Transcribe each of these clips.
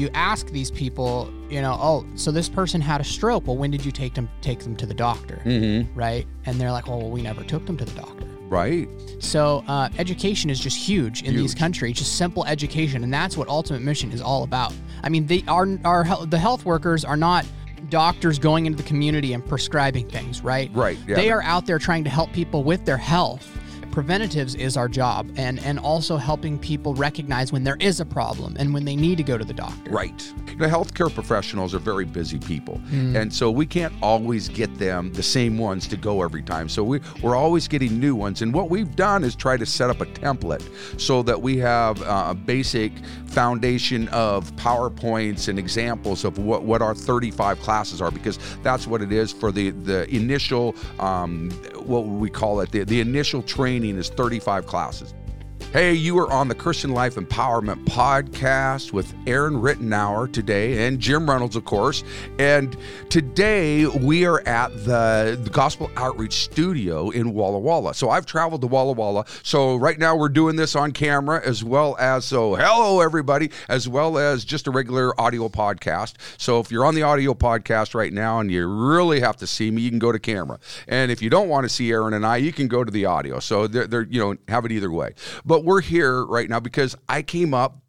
you ask these people, you know, oh, so this person had a stroke. Well, when did you take them take them to the doctor? Mm-hmm. Right? And they're like, oh, well, we never took them to the doctor. Right. So uh, education is just huge in these countries, just simple education, and that's what Ultimate Mission is all about. I mean, they are our hel- the health workers are not doctors going into the community and prescribing things, right? Right, yeah. They are out there trying to help people with their health. Preventatives is our job, and and also helping people recognize when there is a problem and when they need to go to the doctor. Right. You know, healthcare professionals are very busy people. Mm. And so we can't always get them the same ones to go every time. So we, we're always getting new ones. And what we've done is try to set up a template so that we have uh, a basic foundation of PowerPoints and examples of what, what our 35 classes are, because that's what it is for the, the initial, um, what we call it? The, the initial training is 35 classes. Hey, you are on the Christian Life Empowerment Podcast with Aaron Rittenour today and Jim Reynolds, of course. And today we are at the, Gospel Outreach Studio in Walla Walla. So I've traveled to Walla Walla. So right now we're doing this on camera as well as, so hello everybody, as well as just a regular audio podcast. So if you're on the audio podcast right now and you really have to see me, you can go to camera. And if you don't want to see Aaron and I, you can go to the audio. So they're, they're you know, have it either way. But we're here right now because I came up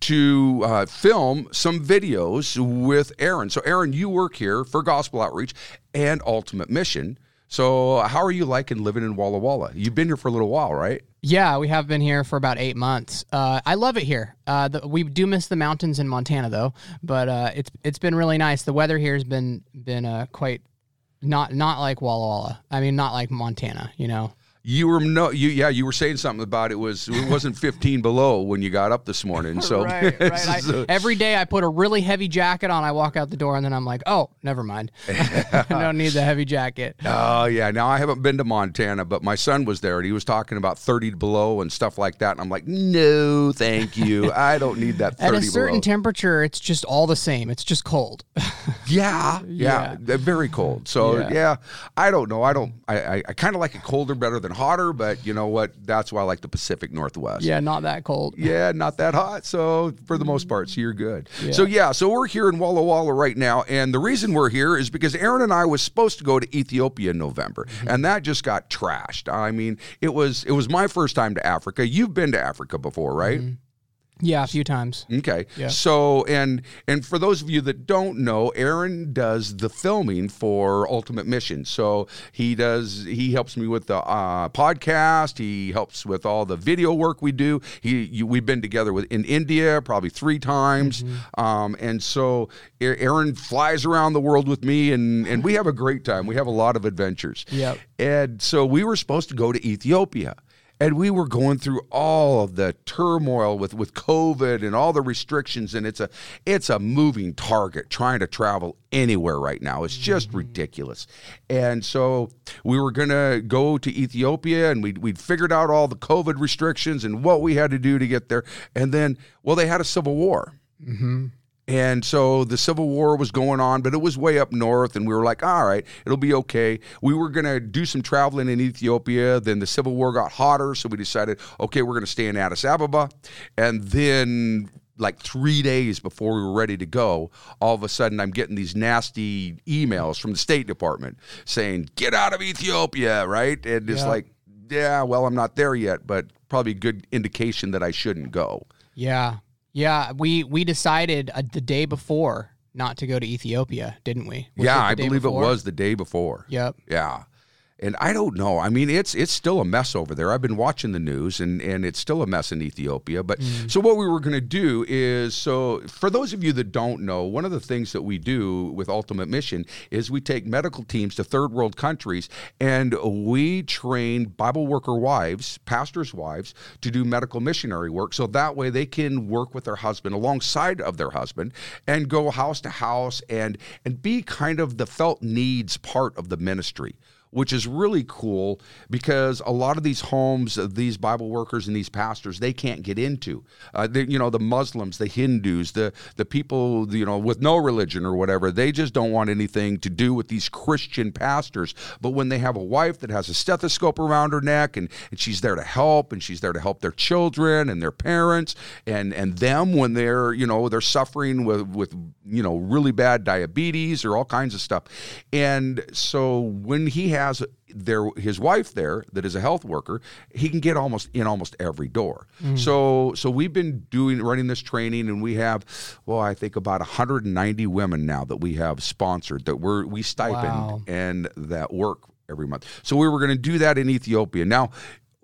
to uh, film some videos with Aaron. So, Aaron, you work here for Gospel Outreach and Ultimate Mission. So, how are you liking living in Walla Walla? You've been here for a little while, right? Yeah, we have been here for about eight months. Uh, I love it here. Uh, the, we do miss the mountains in Montana though, but uh, it's it's been really nice. The weather here has been been uh, quite not not like Walla Walla. I mean, not like Montana. You know. You were no, you yeah, you were saying something about it was it wasn't 15 below when you got up this morning. So, right, right. I, every day I put a really heavy jacket on. I walk out the door and then I'm like, oh, never mind. I don't need the heavy jacket. Oh yeah. Now I haven't been to Montana, but my son was there and he was talking about 30 below and stuff like that. And I'm like, no, thank you. I don't need that 30 At a certain below. temperature, it's just all the same. It's just cold. Yeah, yeah, they're very cold. So Yeah. yeah, I don't know. I don't. I I, I kind of like it colder better than hotter, but you know what? That's why I like the Pacific Northwest. yeah, not that cold. Yeah, not that hot. So for the most part, so you're good. So yeah, so we're here in Walla Walla right now, and the reason we're here is because Aaron and I was supposed to go to Ethiopia in November, mm-hmm. and that just got trashed. I mean, it was it was my first time to Africa. You've been to Africa before, right? Mm-hmm. Yeah, a few times. Okay. Yeah. So and and for those of you that don't know, Aaron does the filming for Ultimate Mission. So he does he helps me with the uh, podcast. He helps with all the video work we do. He you, we've been together with in India probably three times. Um, and so Aaron flies around the world with me, and and we have a great time. We have a lot of adventures. Yep. And so we were supposed to go to Ethiopia. And we were going through all of the turmoil with, with COVID and all the restrictions, and it's a it's a moving target trying to travel anywhere right now. It's just mm-hmm. ridiculous. And so we were gonna go to Ethiopia, and we we'd figured out all the COVID restrictions and what we had to do to get there. And then, well, they had a civil war. Mm-hmm. And so the Civil War was going on, but it was way up north, and we were like, all right, it'll be okay. We were going to do some traveling in Ethiopia. Then the Civil War got hotter, so we decided, okay, we're going to stay in Addis Ababa. And then, like three days before we were ready to go, all of a sudden I'm getting these nasty emails from the State Department saying, get out of Ethiopia, right? And it's Yeah. like, yeah, well, I'm not there yet, but probably a good indication that I shouldn't go. Yeah, yeah. We we decided uh, the day before not to go to Ethiopia, didn't we? Was yeah, I believe before? it was the day before. Yep. Yeah. And I don't know. I mean, it's it's still a mess over there. I've been watching the news, and and it's still a mess in Ethiopia. But mm. so what we were going to do is so for those of you that don't know, one of the things that we do with Ultimate Mission is we take medical teams to third world countries, and we train Bible worker wives, pastors' wives, to do medical missionary work. So that way they can work with their husband alongside of their husband and go house to house and and be kind of the felt needs part of the ministry which is really cool because a lot of these homes, these Bible workers and these pastors, they can't get into. Uh, you know, the Muslims, the Hindus, the the people, you know, with no religion or whatever, they just don't want anything to do with these Christian pastors. But when they have a wife that has a stethoscope around her neck and, and she's there to help and she's there to help their children and their parents and and them when they're you know they're suffering with with you know really bad diabetes or all kinds of stuff and so when he has their his wife there that is a health worker he can get almost in almost every door mm. so so we've been doing running this training and we have well i think about 190 women now that we have sponsored that we're we stipend wow. and that work every month so we were going to do that in ethiopia now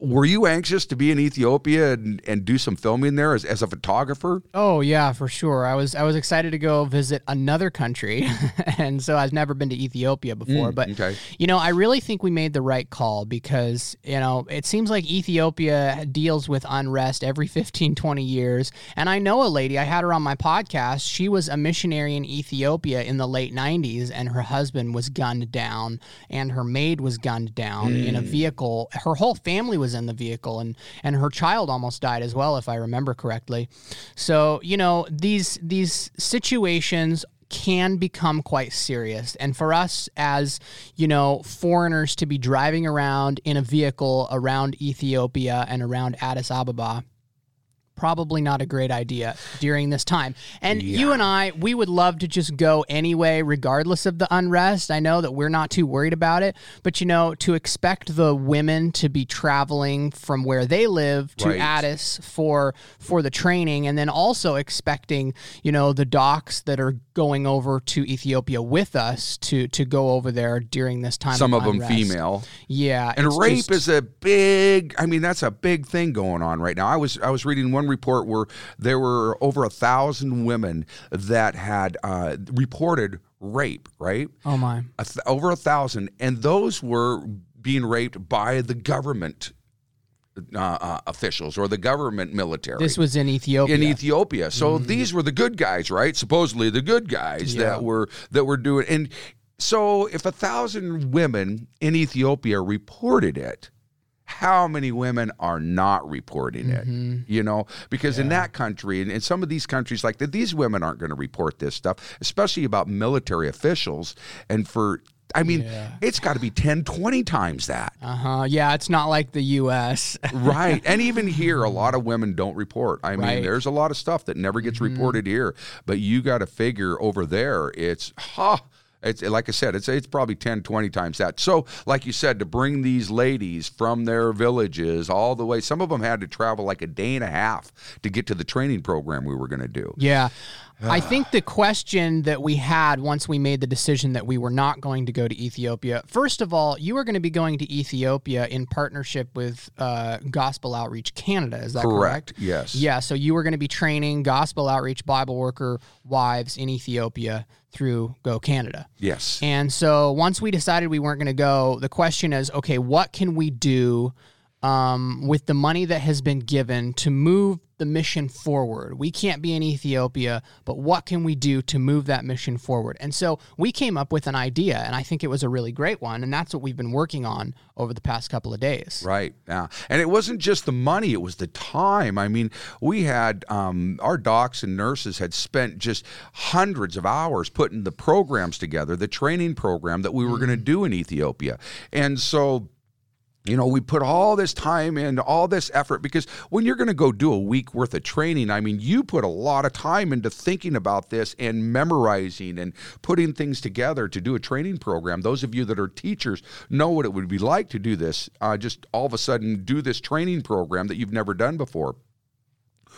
were you anxious to be in Ethiopia and, and do some filming there as, as a photographer? Oh yeah, for sure. I was I was excited to go visit another country, and so I've never been to Ethiopia before. Mm, but okay. you know, I really think we made the right call because you know it seems like Ethiopia deals with unrest every 15, 20 years. And I know a lady. I had her on my podcast. She was a missionary in Ethiopia in the late '90s, and her husband was gunned down, and her maid was gunned down mm. in a mm. vehicle. Her whole family was was in the vehicle and and her child almost died as well if I remember correctly. So, you know, these these situations can become quite serious. And for us as, you know, foreigners to be driving around in a vehicle around Ethiopia and around Addis Ababa, probably not a great idea during this time. And yeah. you and I, we would love to just go anyway, regardless of the unrest. I know that we're not too worried about it, but you know, to expect the women to be traveling from where they live to right. Addis for for the training, and then also expecting, you know, the docs that are going over to Ethiopia with us to to go over there during this time. Some of, of them female. Yeah, and rape just, is a big. I mean, that's a big thing going on right now. I was I was reading one report where there were over a thousand women that had uh, reported rape. Right? Oh my! A th- over a thousand, and those were being raped by the government uh, uh, officials or the government military. This was in Ethiopia. In Ethiopia. So mm-hmm. these were the good guys, right? Supposedly the good guys yeah. that were that were doing. And so if a thousand women in Ethiopia reported it, how many women are not reporting mm-hmm. it you know because yeah. in that country and in some of these countries like that these women aren't going to report this stuff especially about military officials and for I mean, yeah. it's got to be 10, 20 times that. Uh huh. Yeah, it's not like the U.S. right. And even here, a lot of women don't report. I mean, right. there's a lot of stuff that never gets mm-hmm. reported here, but you got to figure over there, it's, ha. Huh, it's like I said, it's it's probably 10, 20 times that. So, like you said, to bring these ladies from their villages all the way, some of them had to travel like a day and a half to get to the training program we were going to do. Yeah. I think the question that we had once we made the decision that we were not going to go to Ethiopia, first of all, you are going to be going to Ethiopia in partnership with uh, Gospel Outreach Canada. Is that correct? correct? Yes. Yeah. So you were going to be training Gospel Outreach Bible worker wives in Ethiopia through Go Canada. Yes. And so once we decided we weren't going to go, the question is okay, what can we do um, with the money that has been given to move the mission forward. We can't be in Ethiopia, but what can we do to move that mission forward? And so we came up with an idea, and I think it was a really great one. And that's what we've been working on over the past couple of days. Right. Yeah. And it wasn't just the money, it was the time. I mean, we had um, our docs and nurses had spent just hundreds of hours putting the programs together, the training program that we were mm. going to do in Ethiopia. And so, you know, we put all this time and all this effort, because when you're going to go do a week worth of training, I mean, you put a lot of time into thinking about this and memorizing and putting things together to do a training program. Those of you that are teachers know what it would be like to do this, uh, just all of a sudden do this training program that you've never done before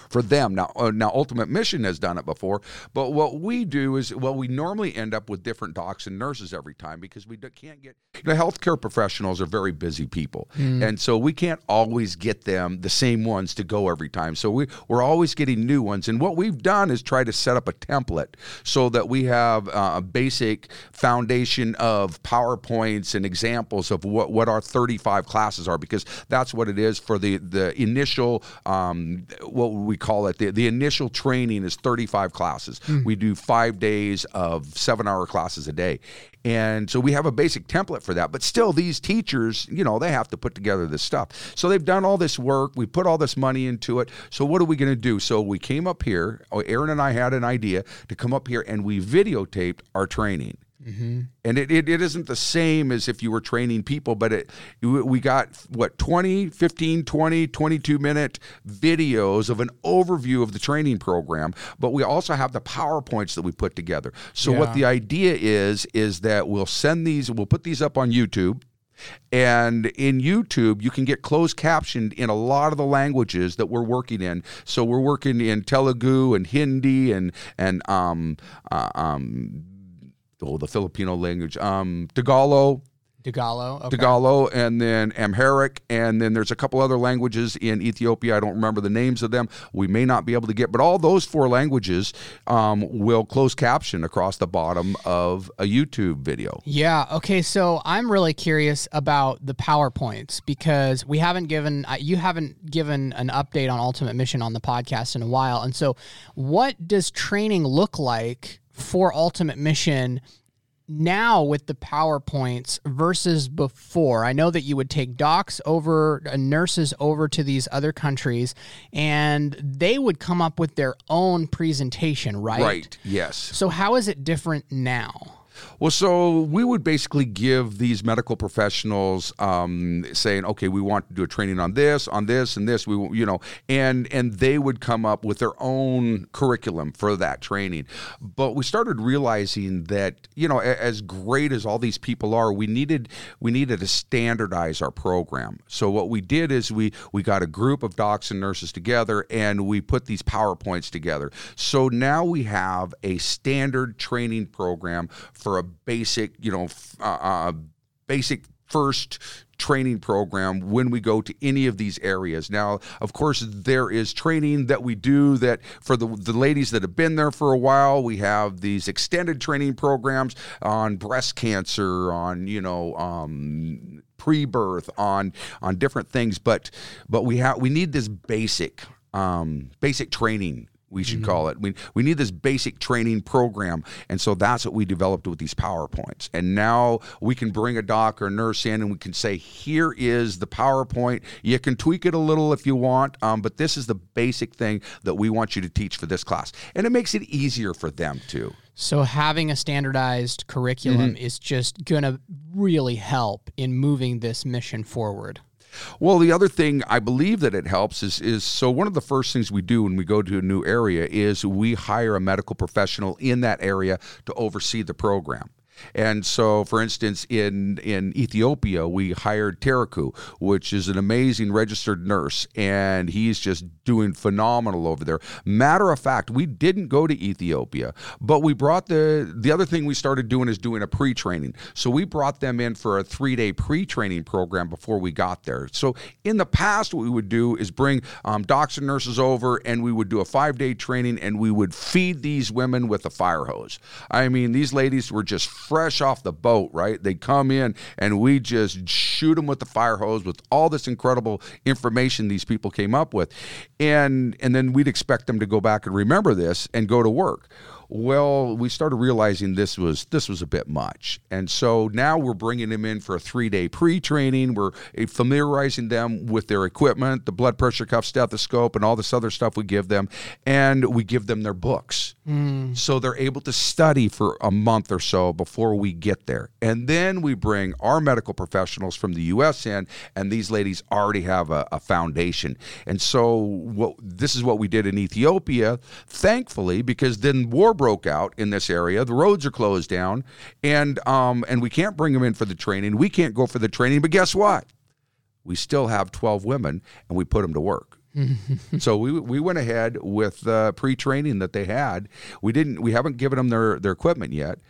for them. Now, uh, now Ultimate Mission has done it before, but what we do is, well, we normally end up with different docs and nurses every time because we can't get, you know, healthcare professionals are very busy people. Mm. And so we can't always get them, the same ones, to go every time. So we, we're always getting new ones. And what we've done is try to set up a template so that we have uh, a basic foundation of PowerPoints and examples of what, what our 35 classes are because that's what it is for the, the initial, um, what we call it the, the initial training is 35 classes. Hmm. We do five days of seven hour classes a day. And so we have a basic template for that. But still, these teachers, you know, they have to put together this stuff. So they've done all this work. We put all this money into it. So what are we going to do? So we came up here. Aaron and I had an idea to come up here and we videotaped our training. And it, it, it isn't the same as if you were training people, but it we got what 20, 15, 20, 22 minute videos of an overview of the training program, but we also have the PowerPoints that we put together. So what the idea is is that we'll send these we'll put these up on YouTube. And in YouTube, you can get closed captioned in a lot of the languages that we're working in. So we're working in Telugu and Hindi and and um, uh, um, oh, the Filipino language, um, Tagalog, Degalo. Okay. Tagalog, and then Amharic, and then there's a couple other languages in Ethiopia. I don't remember the names of them. We may not be able to get, but all those four languages um, will close caption across the bottom of a YouTube video. Yeah. Okay. So I'm really curious about the PowerPoints because we haven't given, uh, you haven't given an update on Ultimate Mission on the podcast in a while. And so, what does training look like for Ultimate Mission now with the PowerPoints versus before? I know that you would take docs over, uh, nurses over to these other countries, and they would come up with their own presentation, right? Right. Yes. So, how is it different now? Well, so we would basically give these medical professionals um, saying, okay, we want to do a training on this, on this, and this. We, you know, and and they would come up with their own curriculum for that training. But we started realizing that you know, as great as all these people are, we needed we needed to standardize our program. So what we did is we we got a group of docs and nurses together, and we put these powerpoints together. So now we have a standard training program for a basic, you know, uh, uh, basic first training program when we go to any of these areas. Now, of course, there is training that we do that for the, the ladies that have been there for a while. We have these extended training programs on breast cancer, on, you know, um, pre-birth, on on different things. But but we have we need this basic um, basic training we should call it. We, we need this basic training program. And so that's what we developed with these PowerPoints. And now we can bring a doc or a nurse in and we can say, here is the PowerPoint. You can tweak it a little if you want, um, but this is the basic thing that we want you to teach for this class. And it makes it easier for them too. So having a standardized curriculum is just going to really help in moving this mission forward. Well, the other thing I believe that it helps is is so one of the first things we do when we go to a new area is we hire a medical professional in that area to oversee the program. And so, for instance, in in Ethiopia, we hired Teriku, which is an amazing registered nurse, and he's just doing phenomenal over there. Matter of fact, we didn't go to Ethiopia, but we brought the the other thing we started doing is doing a pre-training. So we brought them in for a three-day pre-training program before we got there. So in the past, what we would do is bring um, docs and nurses over, and we would do a five-day training, and we would feed these women with a fire hose. I mean, these ladies were just fresh off the boat, right? They come in, and we just shoot them with the fire hose with all this incredible information these people came up with, and and then we'd expect them to go back and remember this and go to work. Well, we started realizing this was this was a bit much, and so now we're bringing them in for a three day pre training. We're eh, familiarizing them with their equipment, the blood pressure cuff, stethoscope, and all this other stuff we give them, and we give them their books, so they're able to study for a month or so before we get there, and then we bring our medical professionals from the U.S. in, and these ladies already have a, a foundation, and so what this is what we did in Ethiopia, thankfully, because then war broke out in this area. The roads are closed down, and um, and we can't bring them in for the training. We can't go for the training, but guess what? We still have twelve women, and we put them to work. so we we went ahead with the pre-training that they had. We didn't. We haven't given them their their equipment yet.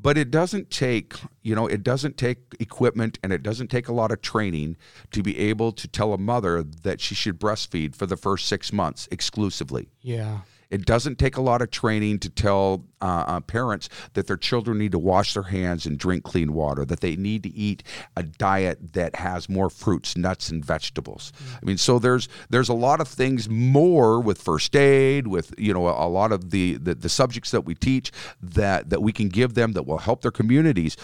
But it doesn't take, you know, it doesn't take equipment and it doesn't take a lot of training to be able to tell a mother that she should breastfeed for the first six months exclusively. Yeah. It doesn't take a lot of training to tell uh, uh, parents that their children need to wash their hands and drink clean water, that they need to eat a diet that has more fruits, nuts, and vegetables. Mm-hmm. I mean, so there's there's a lot of things more with first aid, with you know a, a lot of the, the the subjects that we teach that that we can give them that will help their communities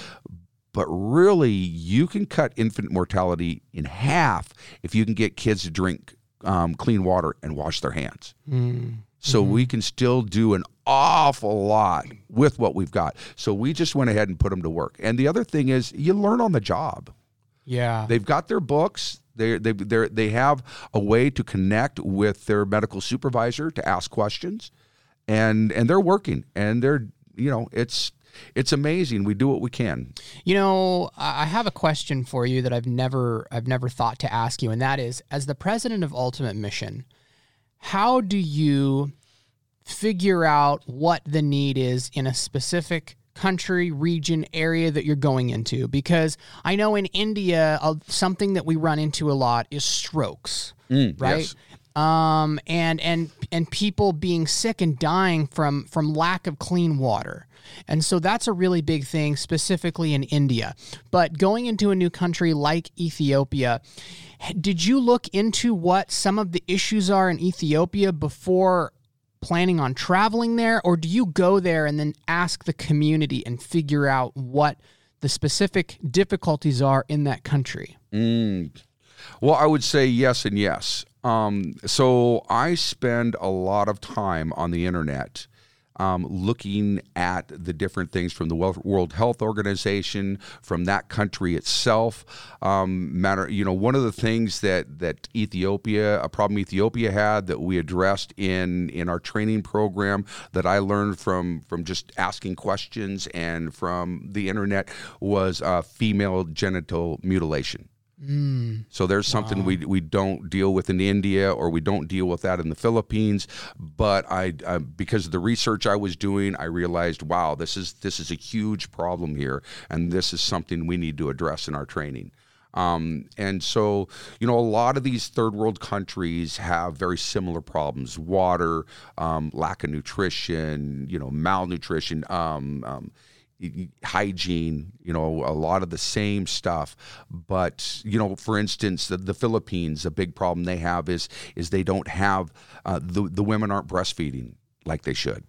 but really you can cut infant mortality in half if you can get kids to drink um, clean water and wash their hands. Mm. So mm-hmm. we can still do an awful lot with what we've got. So we just went ahead and put them to work. And the other thing is, you learn on the job. Yeah, they've got their books. They they they they have a way to connect with their medical supervisor to ask questions, and and they're working and they're you know it's it's amazing. We do what we can. You know, I have a question for you that I've never I've never thought to ask you, and that is, as the president of Ultimate Mission, how do you figure out what the need is in a specific country, region, area that you're going into? Because I know in India, uh, something that we run into a lot is strokes, mm, right? Yes um, and and and people being sick and dying from from lack of clean water. And so that's a really big thing, specifically in India. But going into a new country like Ethiopia, did you look into what some of the issues are in Ethiopia before planning on traveling there? Or do you go there and then ask the community and figure out what the specific difficulties are in that country? Mm. Well, I would say yes and yes. Um, so I spend a lot of time on the internet. Um, looking at the different things from the World Health Organization, from that country itself. Um, matter, you know, one of the things that that Ethiopia, a problem Ethiopia had that we addressed in in our training program that I learned from from just asking questions and from the internet was uh, female genital mutilation. Mm. So there's something wow. we we don't deal with in India or we don't deal with that in the Philippines. But I, I, because of the research I was doing, I realized, wow, this is this is a huge problem here, and this is something we need to address in our training. Um, and so, you know, a lot of these third world countries have very similar problems: water, um, lack of nutrition, you know, malnutrition. Um, um hygiene, you know, a lot of the same stuff. But you know, for instance, the, the Philippines, a big problem they have is is they don't have uh, the the women aren't breastfeeding like they should.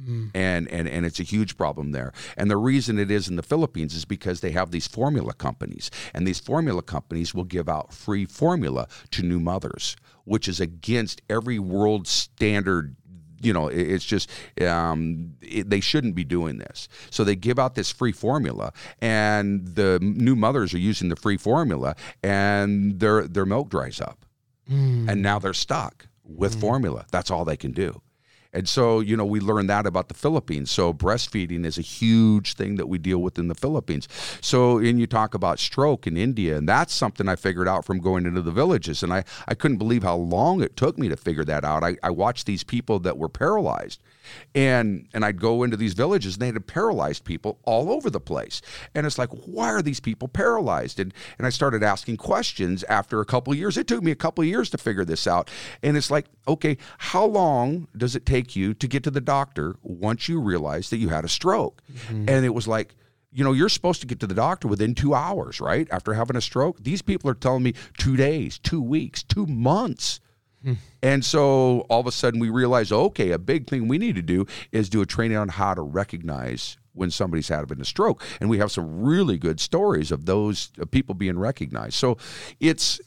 Mm. And, and and it's a huge problem there. And the reason it is in the Philippines is because they have these formula companies, and these formula companies will give out free formula to new mothers, which is against every world standard you know, it's just um, it, they shouldn't be doing this. So they give out this free formula, and the new mothers are using the free formula, and their their milk dries up, mm. and now they're stuck with mm. formula. That's all they can do. And so, you know, we learned that about the Philippines. So, breastfeeding is a huge thing that we deal with in the Philippines. So, and you talk about stroke in India, and that's something I figured out from going into the villages. And I, I couldn't believe how long it took me to figure that out. I, I watched these people that were paralyzed and and I'd go into these villages and they had paralyzed people all over the place. And it's like, why are these people paralyzed? And and I started asking questions after a couple of years. It took me a couple of years to figure this out. And it's like, okay, how long does it take you to get to the doctor once you realize that you had a stroke? Mm-hmm. And it was like you know, you're supposed to get to the doctor within two hours, right? After having a stroke. These people are telling me two days, two weeks, two months. And so all of a sudden we realize, okay, a big thing we need to do is do a training on how to recognize when somebody's having a stroke. And we have some really good stories of those people being recognized. So it's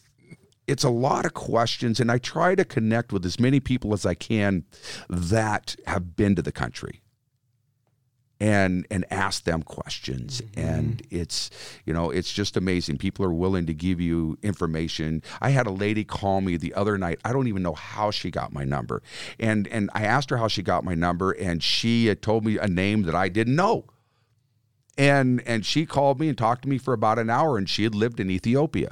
it's a lot of questions and I try to connect with as many people as I can that have been to the country and and ask them questions. Mm-hmm. and it's you know it's just amazing. People are willing to give you information. I had a lady call me the other night. I don't even know how she got my number. And and i asked her how she got my number and she had told me a name that i didn't know. And and she called me and talked to me for about an hour and she had lived in ethiopia.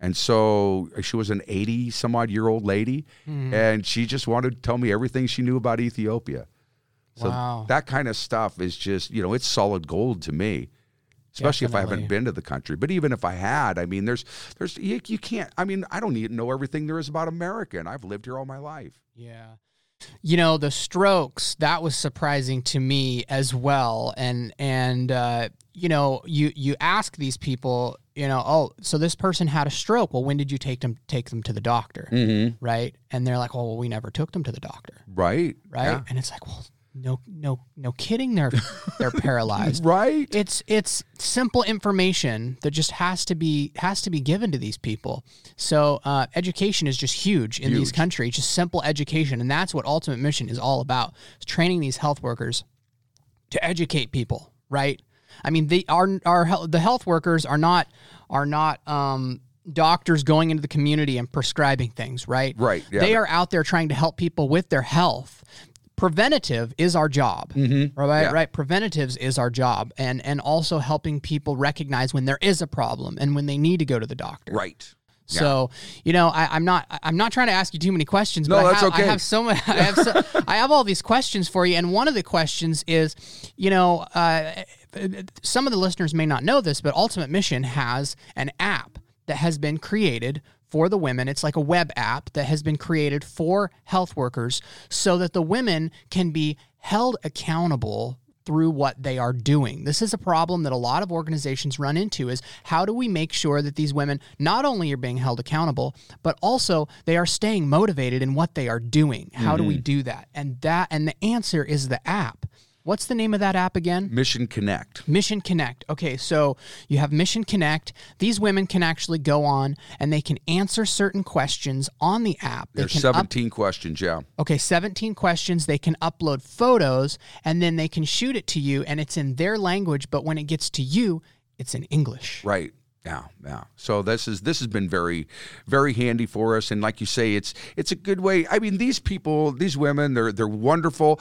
And so she was an 80 some odd year old lady mm-hmm. and she just wanted to tell me everything she knew about ethiopia so wow. that kind of stuff is just, you know, it's solid gold to me. Especially Definitely. if I haven't been to the country, but even if I had, I mean, there's, there's, you, you can't. I mean, I don't need to know everything there is about America, and I've lived here all my life. Yeah. you know the strokes that was surprising to me as well and and uh, you know you you ask these people you know oh so this person had a stroke well when did you take them take them to the doctor Mm-hmm. right and they're like oh well we never took them to the doctor Right. right Yeah. and it's like well no no no kidding. They're they're paralyzed. Right. it's it's simple information that just has to be has to be given to these people. So uh, education is just huge in these countries just simple education. And that's what ultimate mission is all about is training these health workers to educate people right? I mean they are our hel- the health workers are not are not um doctors going into the community and prescribing things right? Right, yeah. they are out there trying to help people with their health preventative is our job right Mm-hmm. Yeah. right preventatives is our job and and also helping people recognize when there is a problem and when they need to go to the doctor Right. so you know I, i'm not i'm not trying to ask you too many questions No, but I that's have, okay. I have so many i have so, i have all these questions for you and one of the questions is you know uh, some of the listeners may not know this but ultimate mission has an app that has been created for the women. It's like a web app that has been created for health workers so that the women can be held accountable through what they are doing. This is a problem that a lot of organizations run into is how do we make sure that these women not only are being held accountable, but also they are staying motivated in what they are doing. How do we mm-hmm. do that? And that and the answer is the app. What's the name of that app again? Mission Connect. Mission Connect. Okay, so you have Mission Connect. These women can actually go on and they can answer certain questions on the app. They There's can up- 17 questions. Yeah. Okay, 17 questions. They can upload photos and then they can shoot it to you and it's in their language, but when it gets to you, it's in English. Right. Yeah, yeah. So this is this has been very, very handy for us, and like you say, it's it's a good way. I mean, these people, these women, they're they're wonderful,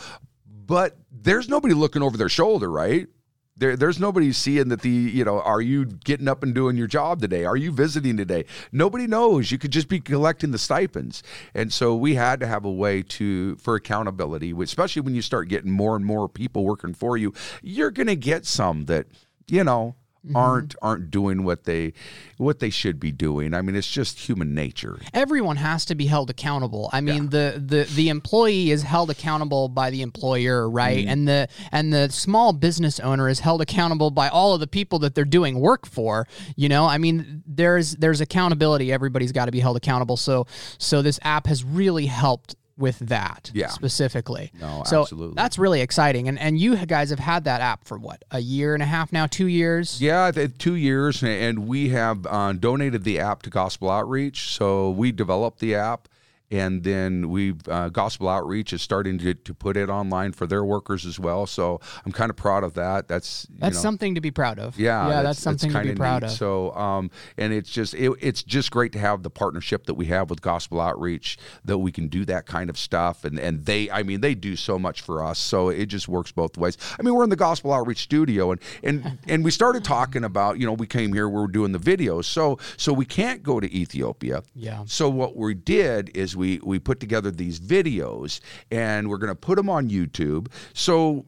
but there's nobody looking over their shoulder, right? There, there's nobody seeing that the you know are you getting up and doing your job today? Are you visiting today? Nobody knows. You could just be collecting the stipends. And so we had to have a way to for accountability especially when you start getting more and more people working for you you're going to get some that you know aren't mm-hmm. aren't doing what they what they should be doing i mean it's just human nature Everyone has to be held accountable. I mean, the, the the employee is held accountable by the employer, right? Mm-hmm. And the and the small business owner is held accountable by all of the people that they're doing work for. You know, I mean, there's there's accountability. Everybody's got to be held accountable. So so this app has really helped with that Yeah. specifically. No, so absolutely. That's really exciting. And and you guys have had that app for what a year and a half now, two years. Yeah, th- two years, and we have uh, donated the app to Gospel Outreach. So we developed the app, and then we uh, Gospel Outreach is starting to, to put it online for their workers as well. So I'm kind of proud of that. That's you That's know, something to be proud of. Yeah, yeah, that's, something to be proud neat. of. So, um, and it's just it, it's just great to have the partnership that we have with Gospel Outreach that we can do that kind of stuff, and and they, I mean, they do so much for us. So it just works both ways. I mean, we're in the Gospel Outreach studio, and and and we started talking about, you know, we came here, we were doing the videos, so so we can't go to Ethiopia. Yeah. So what we did is we we we put together these videos, and we're going to put them on YouTube. So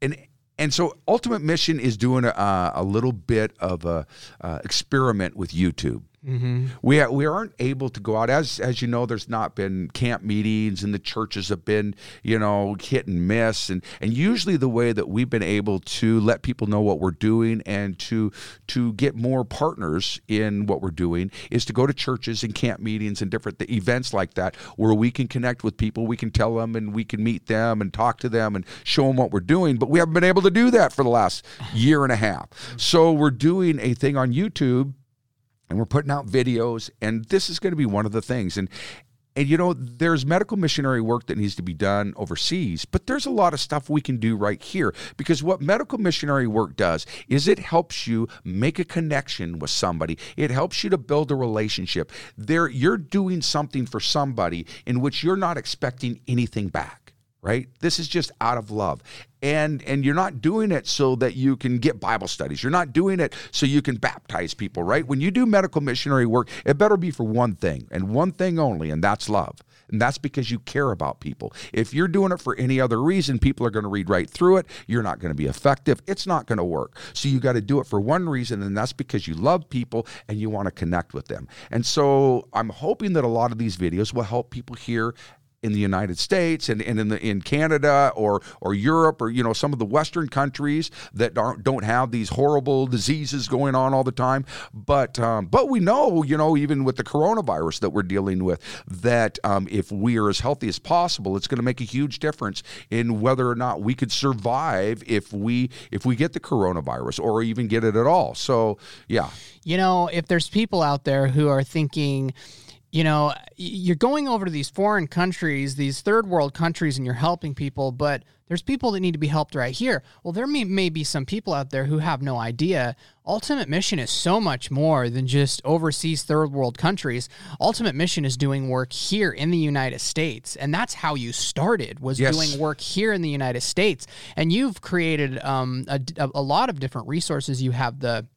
and and so ultimate mission is doing a, a little bit of a uh, experiment with youtube Mm-hmm. we, we aren't able to go out. As as you know there's not been camp meetings and the churches have been you know hit and miss. And and usually the way that we've been able to let people know what we're doing and to to get more partners in what we're doing is to go to churches and camp meetings and different events like that where we can connect with people. We can tell them and we can meet them and talk to them and show them what we're doing. But we haven't been able to do that for the last year and a half. So we're doing a thing on youtube and we're putting out videos and this is going to be one of the things. And and you know there's medical missionary work that needs to be done overseas but there's a lot of stuff we can do right here because what medical missionary work does is it helps you make a connection with somebody. It helps you to build a relationship. There you're doing something for somebody in which you're not expecting anything back right? This is just out of love. And and you're not doing it so that you can get bible studies. You're not doing it so you can baptize people right? When you do medical missionary work it better be for one thing and one thing only and that's love. And that's because you care about people. If you're doing it for any other reason people are going to read right through it. You're not going to be effective. It's not going to work. So you got to do it for one reason and that's because you love people and you want to connect with them. And so i'm hoping that a lot of these videos will help people hear in the United States and, and in the in Canada or or Europe or you know some of the Western countries that aren't, don't have these horrible diseases going on all the time. But um, but we know you know even with the coronavirus that we're dealing with that um, if we are as healthy as possible, it's going to make a huge difference in whether or not we could survive if we if we get the coronavirus or even get it at all. So yeah, You know, if there's people out there who are thinking, you know, you're going over to these foreign countries, these third world countries, and you're helping people, but there's people that need to be helped right here. Well, there may, may be some people out there who have no idea. Ultimate Mission is so much more than just overseas third world countries. Ultimate Mission is doing work here in the United States, and that's how you started was Yes. doing work here in the United States. And you've created um, a, a lot of different resources. You have the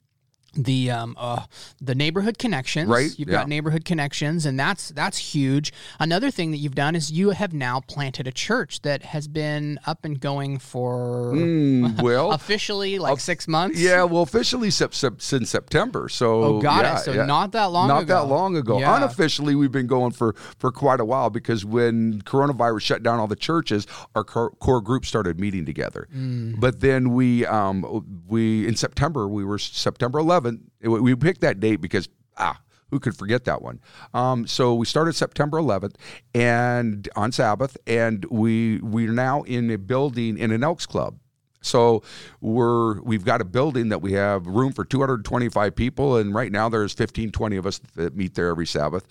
the um uh the neighborhood connections Right, you've yeah. got neighborhood connections and that's that's huge another thing that you've done is you have now planted a church that has been up and going for Mm, well. officially like six months Yeah, well, officially sep- sep- since September. So Oh, got it. So yeah. not that long Not ago. that long ago. Yeah. Unofficially, we've been going for for quite a while because when coronavirus shut down all the churches, our core, core group started meeting together. Mm. But then we um we in September we were September 11th. It- we picked that date because ah. Who could forget that one? Um, so we started September 11th, and on Sabbath, and we we're now in a building in an Elks Club. So we're we've got a building that we have room for 225 people, and right now there's 15, 20 of us that meet there every Sabbath.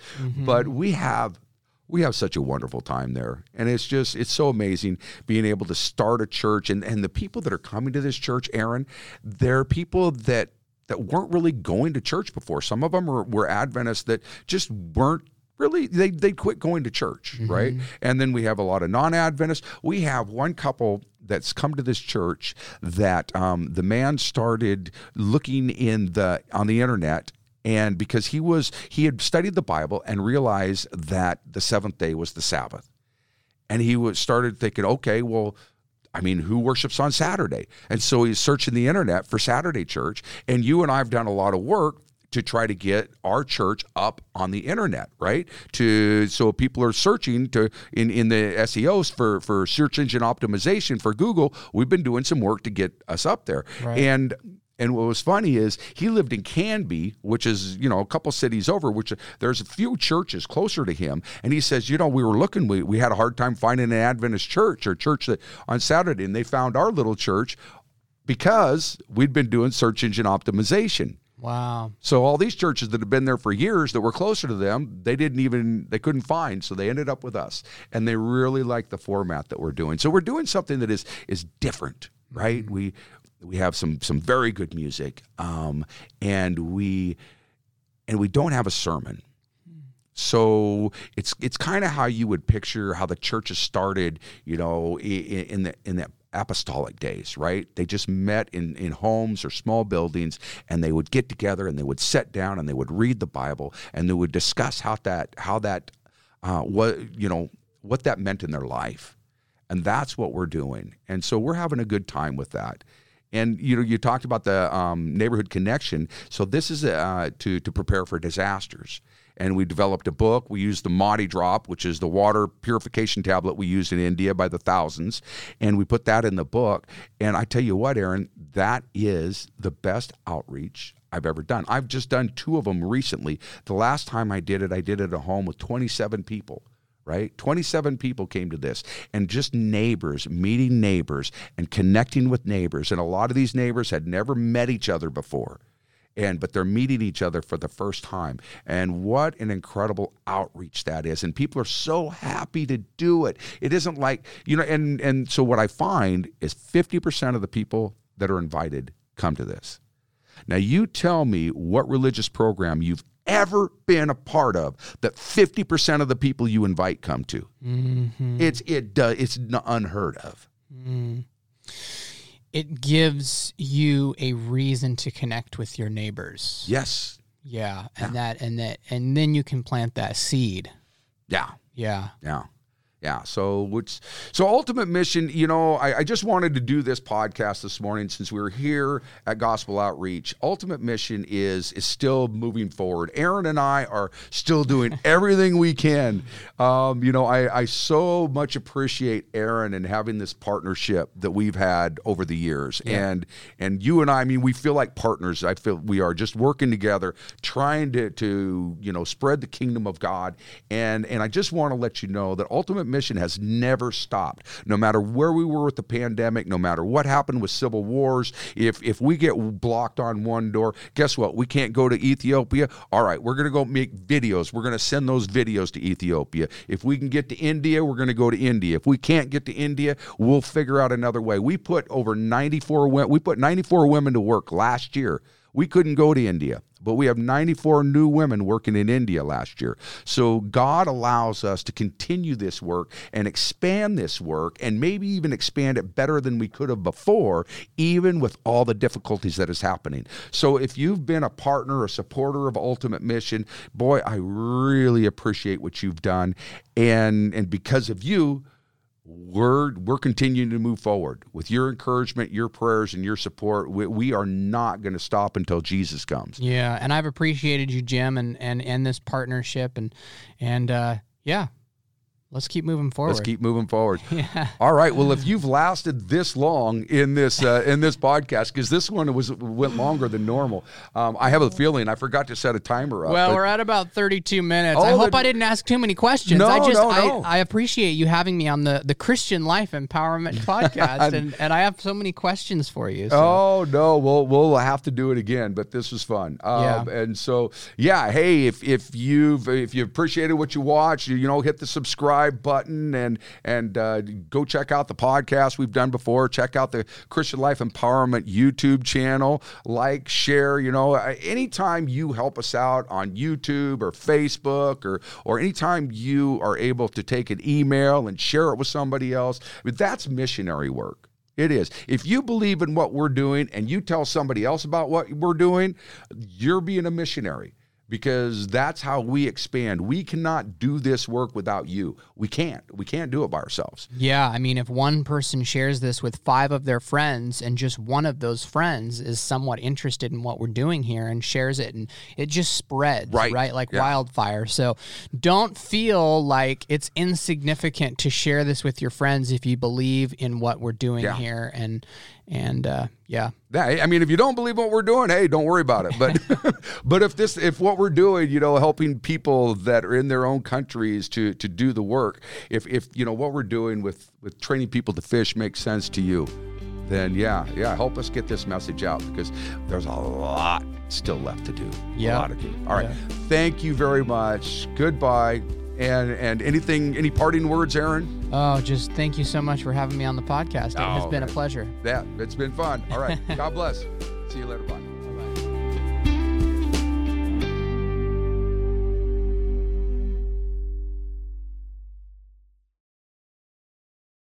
But we have we have such a wonderful time there, and it's just it's so amazing being able to start a church, and and the people that are coming to this church, Aaron, they're people that that weren't really going to church before. Some of them were, were Adventists that just weren't really they they quit going to church right? And then we have a lot of non-adventists. We have one couple that's come to this church that um, the man started looking in the on the internet and because he was he had studied the bible and realized that the seventh day was the sabbath. And he was started thinking okay well I mean, who worships on Saturday? And so he's searching the internet for Saturday church. And you and I have done a lot of work to try to get our church up on the internet, right? To so people are searching to in in the SEOs for for search engine optimization for Google. We've been doing some work to get us up there. And and what was funny is he lived in Canby, which is you know a couple cities over. Which there's a few churches closer to him, and he says, you know, we were looking, we, we had a hard time finding an Adventist church or church that on Saturday, and they found our little church because we'd been doing search engine optimization. wow So all these churches that have been there for years that were closer to them, they didn't even they couldn't find, so they ended up with us, and they really like the format that we're doing. So we're doing something that is is different, right? Mm-hmm. We we have some some very good music, um, and we and we don't have a sermon. So it's it's kind of how you would picture how the churches started, you know, i- i- in the in the apostolic days, right? They just met in in homes or small buildings, and they would get together and they would sit down and they would read the Bible and they would discuss how that how that uh, what you know what that meant in their life, and that's what we're doing. And so we're having a good time with that. And you know, you talked about the um, neighborhood connection. So this is uh, to to prepare for disasters. And we developed a book. We used the Madi Drop, which is the water purification tablet we used in India by the thousands, and we put that in the book. And I tell you what, Aaron, that is the best outreach I've ever done. I've just done two of them recently. The last time I did it, I did it at a home with 27 people right? 27 people came to this, and just neighbors meeting neighbors and connecting with neighbors. And a lot of these neighbors had never met each other before. And but they're meeting each other for the first time. And what an incredible outreach that is. And people are so happy to do it. It isn't like, you know, and and so what I find is 50% of the people that are invited come to this. Now, you tell me what religious program you've ever been a part of that 50% of the people you invite come to. Mm-hmm. It's it does it's unheard of. Mm-hmm. it gives you a reason to connect with your neighbors Yes. yeah and that and that and then you can plant that seed Yeah. yeah Yeah. Yeah. So which so ultimate mission, you know, I, I, just wanted to do this podcast this morning since we are here at Gospel Outreach. Ultimate mission is is still moving forward. Aaron and I are still doing everything we can. Um, you know, I, I so much appreciate Aaron and having this partnership that we've had over the years. Yeah. And and you and I, I mean, we feel like partners. I feel we are just working together, trying to to, you know, spread the kingdom of God. And and I just want to let you know that ultimate mission has never stopped. No matter where we were with the pandemic, no matter what happened with civil wars, if if we get blocked on one door, guess what? We can't go to Ethiopia. All right, we're going to go make videos. We're going to send those videos to Ethiopia. If we can get to India, we're going to go to India. If we can't get to India, we'll figure out another way. We put over 94 we put 94 women to work last year. We couldn't go to India but we have 94 new women working in India last year. So God allows us to continue this work and expand this work and maybe even expand it better than we could have before, even with all the difficulties that is happening. So if you've been a partner a supporter of Ultimate Mission, boy, I really appreciate what you've done. And and because of you, we're we're continuing to move forward with your encouragement, your prayers, and your support. We, we are not going to stop until Jesus comes. Yeah, and I've appreciated you, Jim, and and and this partnership, and and uh, yeah, Let's keep moving forward. Let's keep moving forward. yeah. All right. Well, if you've lasted this long in this uh, in this podcast, because this one was went longer than normal, um, I have a feeling I forgot to set a timer up. Well, we're at about thirty-two minutes. I hope the, I didn't ask too many questions. No, I just no, no. I, I appreciate you having me on the the Christian Life Empowerment podcast, and, and I have so many questions for you. So. Oh no, we'll we'll have to do it again, but this was fun. Um, yeah. And so yeah, hey, if if you've if you appreciated what you watched, you, you know, hit the subscribe subscribe button and and uh, go check out the podcast we've done before. Check out the Christian Life Empowerment YouTube channel. Like, share. You know, anytime you help us out on YouTube or Facebook or or anytime you are able to take an email and share it with somebody else, that's missionary work. It is. If you believe in what we're doing and you tell somebody else about what we're doing, you're being a missionary because that's how we expand. We cannot do this work without you. We can't. We can't do it by ourselves. Yeah, I mean if one person shares this with 5 of their friends and just one of those friends is somewhat interested in what we're doing here and shares it and it just spreads, right, right? like yeah. wildfire. So don't feel like it's insignificant to share this with your friends if you believe in what we're doing yeah. here and and uh, yeah. I mean, if you don't believe what we're doing, hey, don't worry about it. But but if this if what we're doing, you know, helping people that are in their own countries to to do the work, if if you know what we're doing with with training people to fish makes sense to you, then yeah, yeah, help us get this message out because there's a lot still left to do. Yeah. A lot to do. All right. Yeah. Thank you very much. Goodbye. And and anything, any parting words, Aaron? Oh, just thank you so much for having me on the podcast. It oh, has been a pleasure. Yeah, it's been fun. All right. God bless. See you later. Bye.